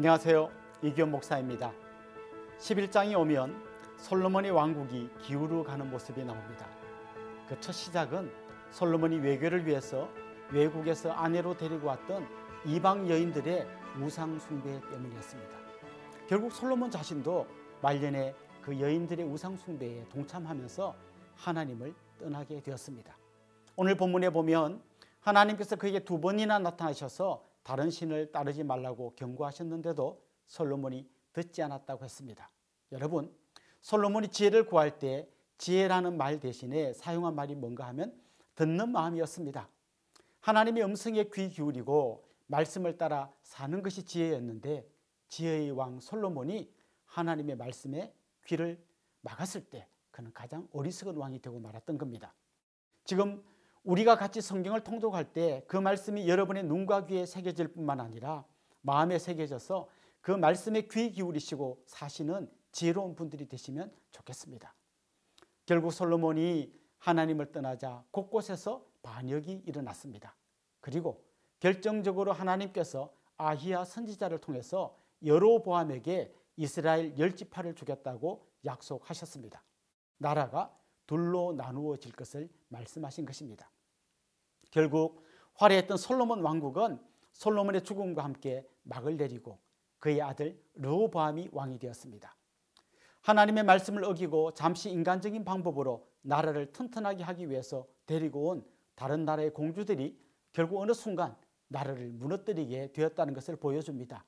안녕하세요. 이기현 목사입니다. 11장이 오면 솔로몬의 왕국이 기울어 가는 모습이 나옵니다. 그 첫 시작은 솔로몬이 외교를 위해서 외국에서 아내로 데리고 왔던 이방 여인들의 우상 숭배 때문이었습니다. 결국 솔로몬 자신도 말년에 그 여인들의 우상 숭배에 동참하면서 하나님을 떠나게 되었습니다. 오늘 본문에 보면 하나님께서 그에게 두 번이나 나타나셔서 다른 신을 따르지 말라고 경고하셨는데도 솔로몬이 듣지 않았다고 했습니다. 여러분, 솔로몬이 지혜를 구할 때 지혜라는 말 대신에 사용한 말이 뭔가 하면 듣는 마음이었습니다. 하나님의 음성에 귀 기울이고 말씀을 따라 사는 것이 지혜였는데 지혜의 왕 솔로몬이 하나님의 말씀에 귀를 막았을 때 그는 가장 어리석은 왕이 되고 말았던 겁니다. 지금 우리가 같이 성경을 통독할 때 그 말씀이 여러분의 눈과 귀에 새겨질 뿐만 아니라 마음에 새겨져서 그 말씀에 귀 기울이시고 사시는 지혜로운 분들이 되시면 좋겠습니다. 결국 솔로몬이 하나님을 떠나자 곳곳에서 반역이 일어났습니다. 그리고 결정적으로 하나님께서 아히야 선지자를 통해서 여로보암에게 이스라엘 열 지파를 주겠다고 약속하셨습니다. 나라가 둘로 나누어질 것을 말씀하신 것입니다. 결국 화려했던 솔로몬 왕국은 솔로몬의 죽음과 함께 막을 내리고 그의 아들 르호보암이 왕이 되었습니다. 하나님의 말씀을 어기고 잠시 인간적인 방법으로 나라를 튼튼하게 하기 위해서 데리고 온 다른 나라의 공주들이 결국 어느 순간 나라를 무너뜨리게 되었다는 것을 보여줍니다.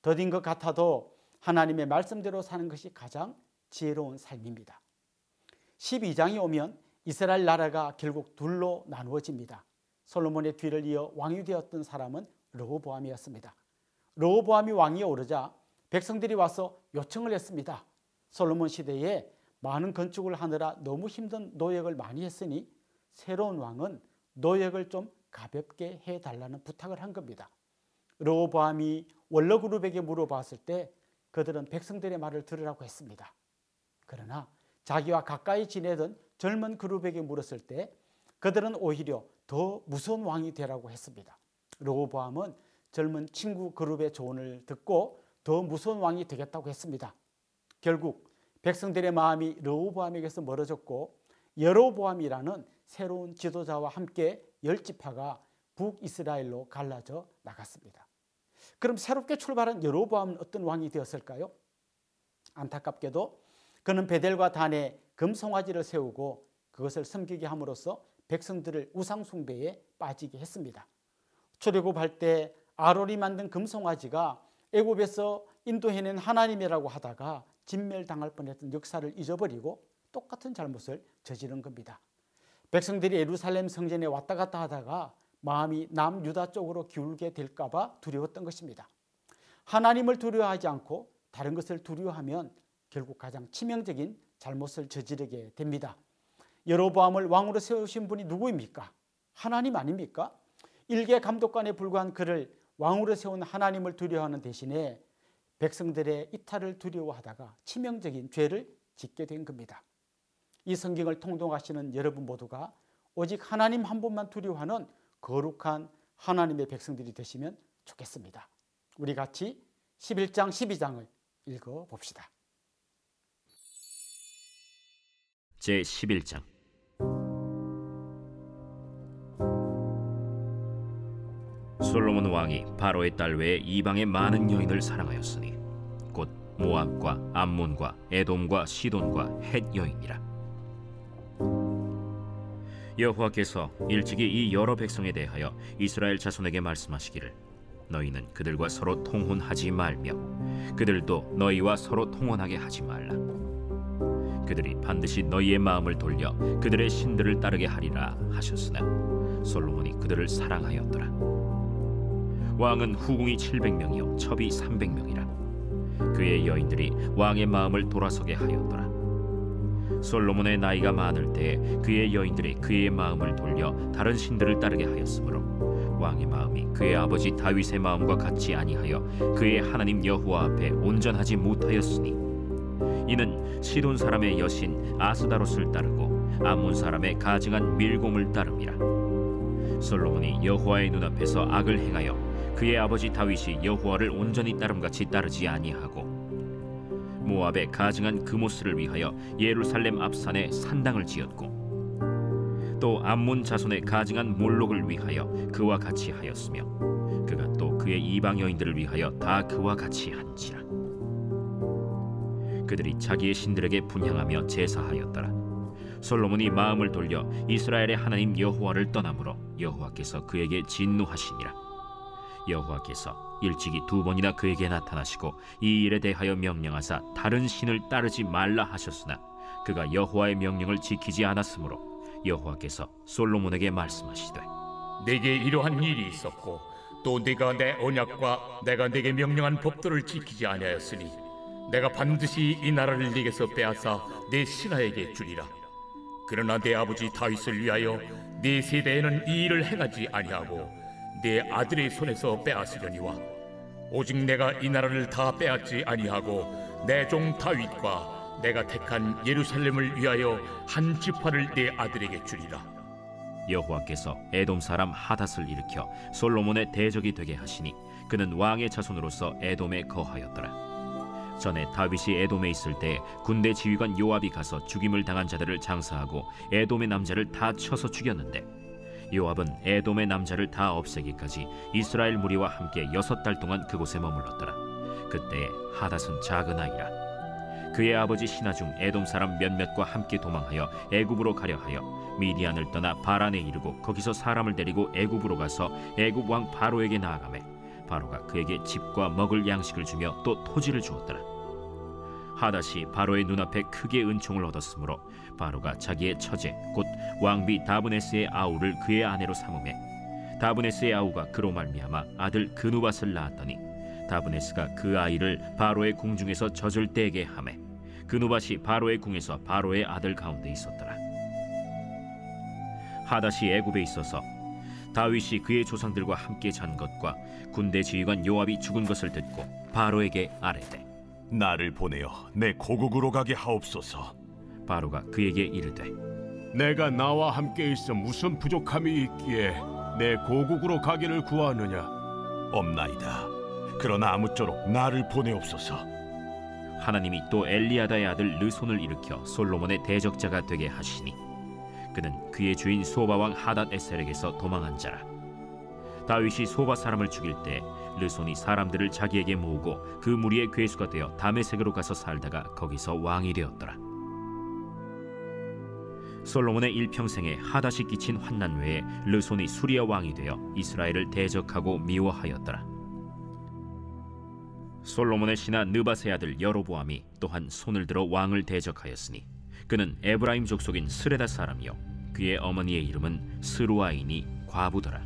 더딘 것 같아도 하나님의 말씀대로 사는 것이 가장 지혜로운 삶입니다. 12장이 오면 이스라엘 나라가 결국 둘로 나누어집니다. 솔로몬의 뒤를 이어 왕이 되었던 사람은 르호보암이었습니다. 르호보암이 왕이 오르자 백성들이 와서 요청을 했습니다. 솔로몬 시대에 많은 건축을 하느라 너무 힘든 노역을 많이 했으니 새로운 왕은 노역을 좀 가볍게 해달라는 부탁을 한 겁니다. 르호보암이 원로 그룹에게 물어봤을 때 그들은 백성들의 말을 들으라고 했습니다. 그러나 자기와 가까이 지내던 젊은 그룹에게 물었을 때 그들은 오히려 더 무서운 왕이 되라고 했습니다. 르호보암은 젊은 친구 그룹의 조언을 듣고 더 무서운 왕이 되겠다고 했습니다. 결국 백성들의 마음이 르호보암에게서 멀어졌고 여로보암이라는 새로운 지도자와 함께 열 지파가 북이스라엘로 갈라져 나갔습니다. 그럼 새롭게 출발한 여로보암은 어떤 왕이 되었을까요? 안타깝게도 그는 베델과 단에 금송아지를 세우고 그것을 섬기게 함으로써 백성들을 우상 숭배에 빠지게 했습니다. 출애굽할 때 아론이 만든 금송아지가 애굽에서 인도해낸 하나님이라고 하다가 진멸당할 뻔했던 역사를 잊어버리고 똑같은 잘못을 저지른 겁니다. 백성들이 예루살렘 성전에 왔다 갔다 하다가 마음이 남유다 쪽으로 기울게 될까봐 두려웠던 것입니다. 하나님을 두려워하지 않고 다른 것을 두려워하면 결국 가장 치명적인 잘못을 저지르게 됩니다. 여로보암을 왕으로 세우신 분이 누구입니까? 하나님 아닙니까? 일개 감독관에 불과한 그를 왕으로 세운 하나님을 두려워하는 대신에 백성들의 이탈을 두려워하다가 치명적인 죄를 짓게 된 겁니다. 이 성경을 통독하시는 여러분 모두가 오직 하나님 한 분만 두려워하는 거룩한 하나님의 백성들이 되시면 좋겠습니다. 우리 같이 11장 12장을 읽어 봅시다. 제 11장. 솔로몬 왕이 바로의 딸 외에 이방의 많은 여인을 사랑하였으니 곧 모압과 암몬과 에돔과 시돈과 헷 여인이라. 여호와께서 일찍이 이 여러 백성에 대하여 이스라엘 자손에게 말씀하시기를 너희는 그들과 서로 통혼하지 말며 그들도 너희와 서로 통혼하게 하지 말라 그들이 반드시 너희의 마음을 돌려 그들의 신들을 따르게 하리라 하셨으나 솔로몬이 그들을 사랑하였더라. 왕은 후궁이 700명이요 첩이 300명이라. 그의 여인들이 왕의 마음을 돌아서게 하였더라. 솔로몬의 나이가 많을 때 그의 여인들이 그의 마음을 돌려 다른 신들을 따르게 하였으므로 왕의 마음이 그의 아버지 다윗의 마음과 같지 아니하여 그의 하나님 여호와 앞에 온전하지 못하였으니 이는 시돈 사람의 여신 아스다롯을 따르고 암몬 사람의 가증한 밀곰을 따름이라 솔로몬이 여호와의 눈앞에서 악을 행하여 그의 아버지 다윗이 여호와를 온전히 따름같이 따르지 아니하고 모압의 가증한 그모스를 위하여 예루살렘 앞산에 산당을 지었고 또 암몬 자손의 가증한 몰록을 위하여 그와 같이 하였으며 그가 또 그의 이방 여인들을 위하여 다 그와 같이 한지라 그들이 자기의 신들에게 분향하며 제사하였더라. 솔로몬이 마음을 돌려 이스라엘의 하나님 여호와를 떠나므로 여호와께서 그에게 진노하시니라. 여호와께서 일찍이 두 번이나 그에게 나타나시고 이 일에 대하여 명령하사 다른 신을 따르지 말라 하셨으나 그가 여호와의 명령을 지키지 않았으므로 여호와께서 솔로몬에게 말씀하시되 내게 이러한 일이 있었고 또 네가 내 언약과 내가 네게 명령한 법도를 지키지 아니하였으니 내가 반드시 이 나라를 네게서 빼앗아 내 신하에게 주리라 그러나 내 아버지 다윗을 위하여 네 세대에는 이 일을 행하지 아니하고 내 아들의 손에서 빼앗으려니와 오직 내가 이 나라를 다 빼앗지 아니하고 내 종 다윗과 내가 택한 예루살렘을 위하여 한 지파를 내 아들에게 주리라 여호와께서 에돔 사람 하닷을 일으켜 솔로몬의 대적이 되게 하시니 그는 왕의 자손으로서 에돔에 거하였더라. 전에 다윗이 에돔에 있을 때 군대 지휘관 요압이 가서 죽임을 당한 자들을 장사하고 에돔의 남자를 다 쳐서 죽였는데 요압은 에돔의 남자를 다 없애기까지 이스라엘 무리와 함께 여섯 달 동안 그곳에 머물렀더라. 그때 하닷은 작은 아이라. 그의 아버지 신하 중 에돔 사람 몇몇과 함께 도망하여 애굽으로 가려 하여 미디안을 떠나 바란에 이르고 거기서 사람을 데리고 애굽으로 가서 애굽 왕 바로에게 나아가매 바로가 그에게 집과 먹을 양식을 주며 또 토지를 주었더라. 하닷이 바로의 눈앞에 크게 은총을 얻었으므로 바로가 자기의 처제 곧 왕비 다브네스의 아우를 그의 아내로 삼음해 다브네스의 아우가 그로 말미암아 아들 그누밧을 낳았더니 다브네스가 그 아이를 바로의 궁중에서 젖을 떼게 하매 그누밧이 바로의 궁에서 바로의 아들 가운데 있었더라. 하닷이 애굽에 있어서 다윗이 그의 조상들과 함께 잔 것과 군대 지휘관 요압이 죽은 것을 듣고 바로에게 아뢰되 나를 보내어 내 고국으로 가게 하옵소서. 바로가 그에게 이르되 내가 나와 함께 있어 무슨 부족함이 있기에 내 고국으로 가기를 구하느냐? 없나이다. 그러나 아무쪼록 나를 보내옵소서. 하나님이 또 엘리야다의 아들 르손을 일으켜 솔로몬의 대적자가 되게 하시니 그는 그의 주인 소바 왕 하닷 에셀에게서 도망한 자라. 다윗이 소바 사람을 죽일 때 르손이 사람들을 자기에게 모으고 그 무리의 괴수가 되어 다메섹으로 가서 살다가 거기서 왕이 되었더라. 솔로몬의 일평생에 하닷이 끼친 환난 외에 르손이 수리아 왕이 되어 이스라엘을 대적하고 미워하였더라. 솔로몬의 신하 느바세 아들 여로보암이 또한 손을 들어 왕을 대적하였으니 그는 에브라임 족속인 스레다 사람이요. 그의 어머니의 이름은 스루아이니 과부더라.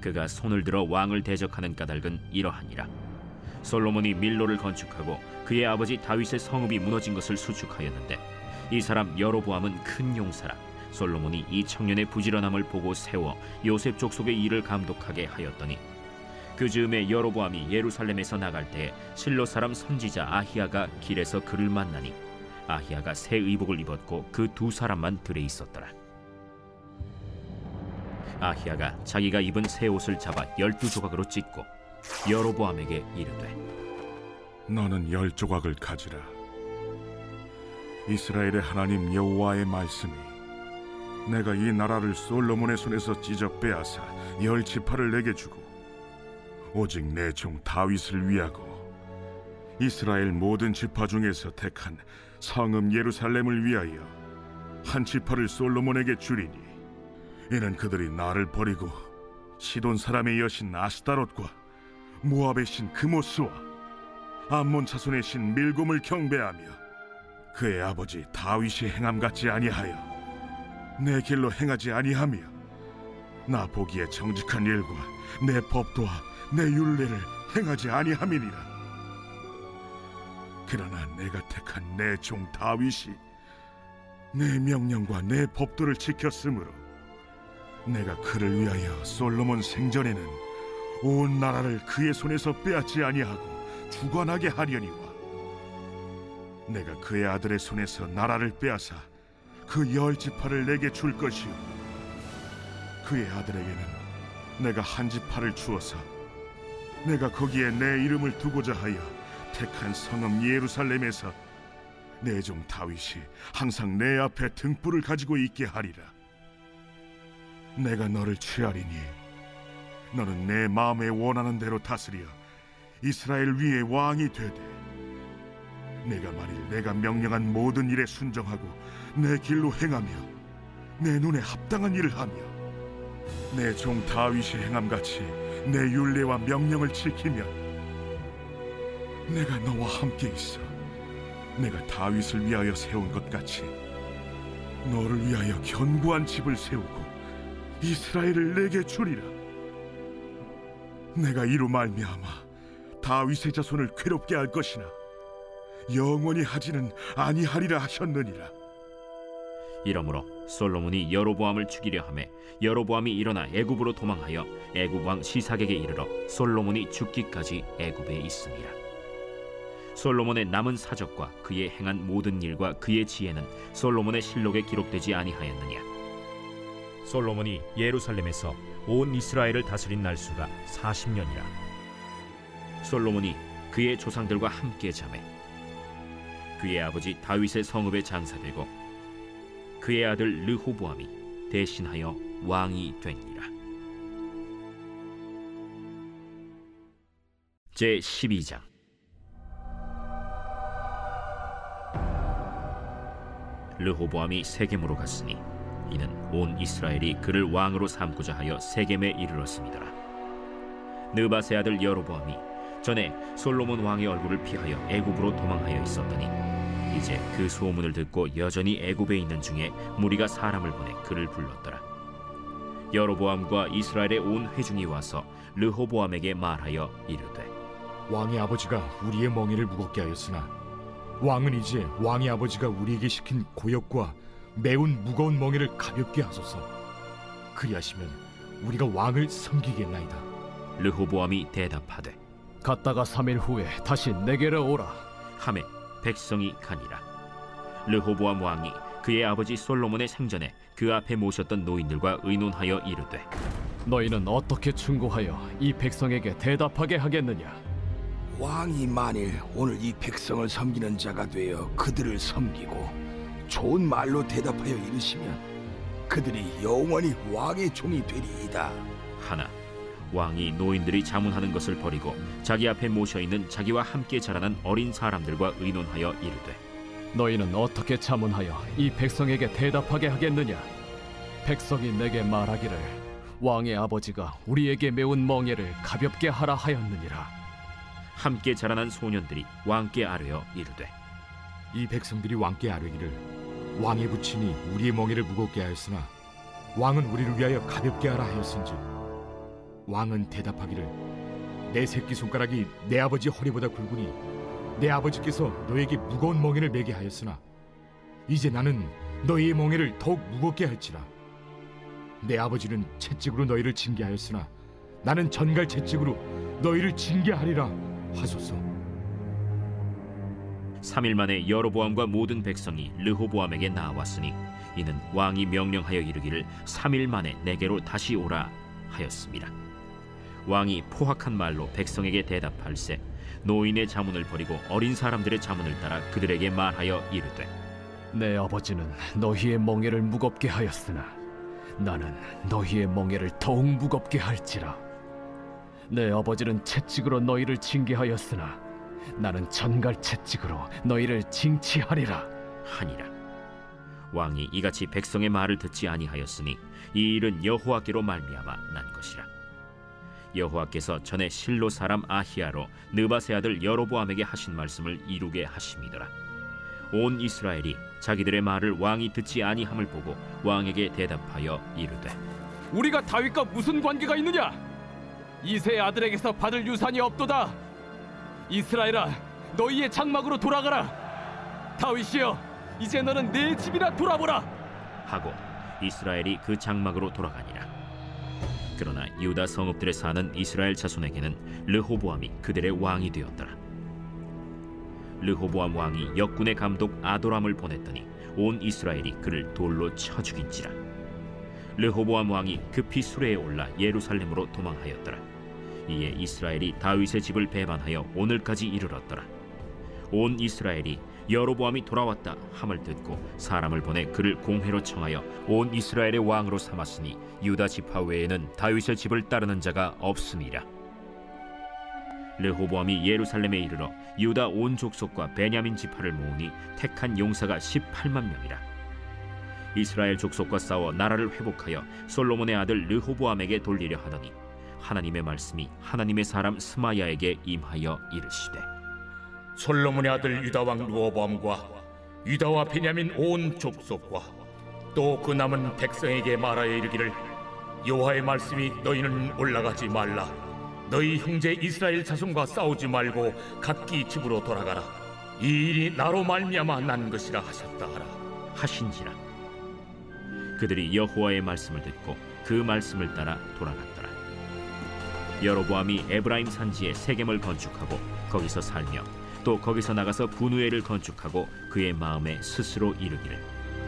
그가 손을 들어 왕을 대적하는 까닭은 이러하니라. 솔로몬이 밀로를 건축하고 그의 아버지 다윗의 성읍이 무너진 것을 수축하였는데 이 사람 여로보암은 큰 용사라. 솔로몬이 이 청년의 부지런함을 보고 세워 요셉 족속의 일을 감독하게 하였더니 그 즈음에 여로보암이 예루살렘에서 나갈 때 실로 사람 선지자 아히야가 길에서 그를 만나니 아히야가 새 의복을 입었고 그 두 사람만 들에 있었더라. 아히야가 자기가 입은 새 옷을 잡아 열두 조각으로 찢고 여로보암에게 이르되 너는 열 조각을 가지라. 이스라엘의 하나님 여호와의 말씀이 내가 이 나라를 솔로몬의 손에서 찢어 빼앗아 열 지파를 내게 주고 오직 내 종 다윗을 위하고 이스라엘 모든 지파 중에서 택한 성읍 예루살렘을 위하여 한 지파를 솔로몬에게 주리니 이는 그들이 나를 버리고 시돈 사람의 여신 아스타롯과 모압의 신 그모스와 암몬 자손의 신 밀곰을 경배하며 그의 아버지 다윗이 행함 같지 아니하여 내 길로 행하지 아니하며 나 보기에 정직한 일과 내 법도와 내 윤례를 행하지 아니함이니라. 그러나 내가 택한 내 종 다윗이 내 명령과 내 법도를 지켰으므로 내가 그를 위하여 솔로몬 생전에는 온 나라를 그의 손에서 빼앗지 아니하고 주관하게 하려니와 내가 그의 아들의 손에서 나라를 빼앗아 그 열 지파를 내게 줄 것이요. 그의 아들에게는 내가 한 지파를 주어서 내가 거기에 내 이름을 두고자 하여 택한 성읍 예루살렘에서 내 종 다윗이 항상 내 앞에 등불을 가지고 있게 하리라. 내가 너를 취하리니 너는 내 마음에 원하는 대로 다스려 이스라엘 위에 왕이 되되 내가 만일 내가 명령한 모든 일에 순정하고 내 길로 행하며 내 눈에 합당한 일을 하며 내 종 다윗이 행함같이 내 율례와 명령을 지키면 내가 너와 함께 있어. 내가 다윗을 위하여 세운 것 같이 너를 위하여 견고한 집을 세우고 이스라엘을 내게 주리라. 내가 이로 말미암아 다윗의 자손을 괴롭게 할 것이나 영원히 하지는 아니하리라 하셨느니라. 이러므로 솔로몬이 여로보암을 죽이려 하매 여로보암이 일어나 애굽으로 도망하여 애굽 왕 시삭에게 이르러 솔로몬이 죽기까지 애굽에 있음이라 솔로몬의 남은 사적과 그의 행한 모든 일과 그의 지혜는 솔로몬의 실록에 기록되지 아니하였느냐? 솔로몬이 예루살렘에서 온 이스라엘을 다스린 날수가 40년이라. 솔로몬이 그의 조상들과 함께 자매 그의 아버지 다윗의 성읍에 장사되고 그의 아들 르호보암이 대신하여 왕이 되니라. 제 12장 르호보암이 세겜으로 갔으니 이는 온 이스라엘이 그를 왕으로 삼고자 하여 세겜에 이르렀습니다. 느바세 아들 여로보암이 전에 솔로몬 왕의 얼굴을 피하여 애굽으로 도망하여 있었더니 이제 그 소문을 듣고 여전히 애굽에 있는 중에 무리가 사람을 보내 그를 불렀더라. 여로보암과 이스라엘의 온 회중이 와서 르호보암에게 말하여 이르되 왕의 아버지가 우리의 멍에를 무겁게 하였으나 왕은 이제 왕의 아버지가 우리에게 시킨 고역과 매운 무거운 멍에를 가볍게 하소서. 그리하시면 우리가 왕을 섬기겠나이다. 르호보암이 대답하되 갔다가 3일 후에 다시 내게로 오라. 함에 백성이 가니라. 르호보암 왕이 그의 아버지 솔로몬의 생전에 그 앞에 모셨던 노인들과 의논하여 이르되 너희는 어떻게 충고하여 이 백성에게 대답하게 하겠느냐? 왕이 만일 오늘 이 백성을 섬기는 자가 되어 그들을 섬기고 좋은 말로 대답하여 이르시면 그들이 영원히 왕의 종이 되리이다. 하나 왕이 노인들이 자문하는 것을 버리고 자기 앞에 모셔 있는 자기와 함께 자라난 어린 사람들과 의논하여 이르되 너희는 어떻게 자문하여 이 백성에게 대답하게 하겠느냐? 백성이 내게 말하기를 왕의 아버지가 우리에게 메운 멍에를 가볍게 하라 하였느니라. 함께 자라난 소년들이 왕께 아뢰어 이르되 이 백성들이 왕께 아뢰기를 왕의 부친이 우리의 멍에를 무겁게 하였으나 왕은 우리를 위하여 가볍게 하라 하였은즉 왕은 대답하기를 내 새끼 손가락이 내 아버지 허리보다 굵으니 내 아버지께서 너에게 무거운 멍에를 매게 하였으나 이제 나는 너희의 멍에를 더욱 무겁게 할지라. 내 아버지는 채찍으로 너희를 징계하였으나 나는 전갈 채찍으로 너희를 징계하리라 하소서 3일 만에 여로보암과 모든 백성이 르호보암에게 나왔으니 이는 왕이 명령하여 이르기를 3일 만에 내게로 다시 오라 하였습니다. 왕이 포악한 말로 백성에게 대답할세 노인의 자문을 버리고 어린 사람들의 자문을 따라 그들에게 말하여 이르되 내 아버지는 너희의 멍에를 무겁게 하였으나 나는 너희의 멍에를 더욱 무겁게 할지라. 내 아버지는 채찍으로 너희를 징계하였으나 나는 전갈 채찍으로 너희를 징치하리라. 하니라 왕이 이같이 백성의 말을 듣지 아니하였으니 이 일은 여호와께로 말미암아 난 것이라 여호와께서 전에 실로 사람 아히야로 느바세 아들 여로보암에게 하신 말씀을 이루게 하심이더라 온 이스라엘이 자기들의 말을 왕이 듣지 아니함을 보고 왕에게 대답하여 이르되 우리가 다윗과 무슨 관계가 있느냐? 이세의 아들에게서 받을 유산이 없도다. 이스라엘아, 너희의 장막으로 돌아가라. 다윗이여, 이제 너는 내 집이나 돌아보라. 하고 이스라엘이 그 장막으로 돌아가니라. 그러나 유다 성읍들에 사는 이스라엘 자손에게는 르호보암이 그들의 왕이 되었더라. 르호보암 왕이 역군의 감독 아도람을 보냈더니 온 이스라엘이 그를 돌로 쳐 죽인지라. 르호보암 왕이 급히 수레에 올라 예루살렘으로 도망하였더라. 이에 이스라엘이 다윗의 집을 배반하여 오늘까지 이르렀더라. 온 이스라엘이 여로보암이 돌아왔다 함을 듣고 사람을 보내 그를 공회로 청하여 온 이스라엘의 왕으로 삼았으니 유다 지파 외에는 다윗의 집을 따르는 자가 없으니라. 르호보암이 예루살렘에 이르러 유다 온 족속과 베냐민 지파를 모으니 택한 용사가 18만 명이라. 이스라엘 족속과 싸워 나라를 회복하여 솔로몬의 아들 르호보암에게 돌리려 하더니 하나님의 말씀이 하나님의 사람 스마야에게 임하여 이르시되 솔로몬의 아들 유다 왕 루어보암과 유다와 베냐민 온 족속과 또 그 남은 백성에게 말하여 이르기를 여호와의 말씀이 너희는 올라가지 말라. 너희 형제 이스라엘 자손과 싸우지 말고 각기 집으로 돌아가라. 이 일이 나로 말미암아 난 것이라 하셨다 하라. 하신지라. 그들이 여호와의 말씀을 듣고 그 말씀을 따라 돌아갔더라 여로보암이 에브라임 산지에 세겜을 건축하고 거기서 살며 또 거기서 나가서 분우엘을 건축하고 그의 마음에 스스로 이르기를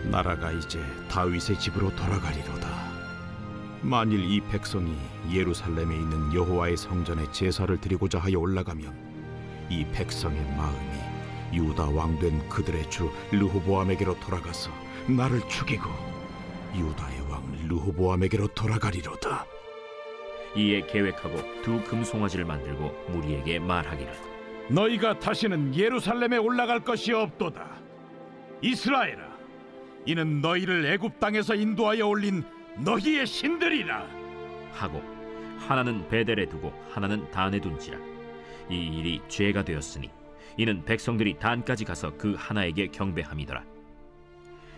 나라가 이제 다윗의 집으로 돌아가리로다. 만일 이 백성이 예루살렘에 있는 여호와의 성전에 제사를 드리고자 하여 올라가면 이 백성의 마음이 유다 왕 된 그들의 주 르호보암에게로 돌아가서 나를 죽이고 유다의 왕 르호보암에게로 돌아가리로다. 이에 계획하고 두 금송아지를 만들고 무리에게 말하기를 너희가 다시는 예루살렘에 올라갈 것이 없도다. 이스라엘아, 이는 너희를 애굽 땅에서 인도하여 올린 너희의 신들이라. 하고 하나는 베델에 두고 하나는 단에 둔지라 이 일이 죄가 되었으니 이는 백성들이 단까지 가서 그 하나에게 경배함이더라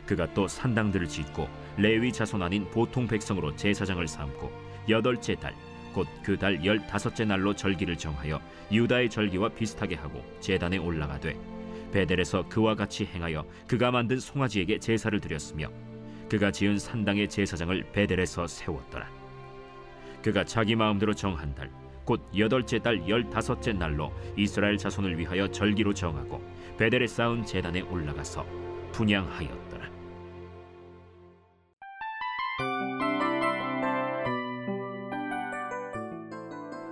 그가 또 산당들을 짓고 레위 자손 아닌 보통 백성으로 제사장을 삼고 여덟째 달 곧 그 달 열다섯째 날로 절기를 정하여 유다의 절기와 비슷하게 하고 제단에 올라가되 베델에서 그와 같이 행하여 그가 만든 송아지에게 제사를 드렸으며 그가 지은 산당의 제사장을 베델에서 세웠더라. 그가 자기 마음대로 정한 달 곧 여덟째 달 열다섯째 날로 이스라엘 자손을 위하여 절기로 정하고 베델에 쌓은 제단에 올라가서 분양하였더라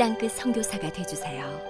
땅끝 선교사가 되주세요.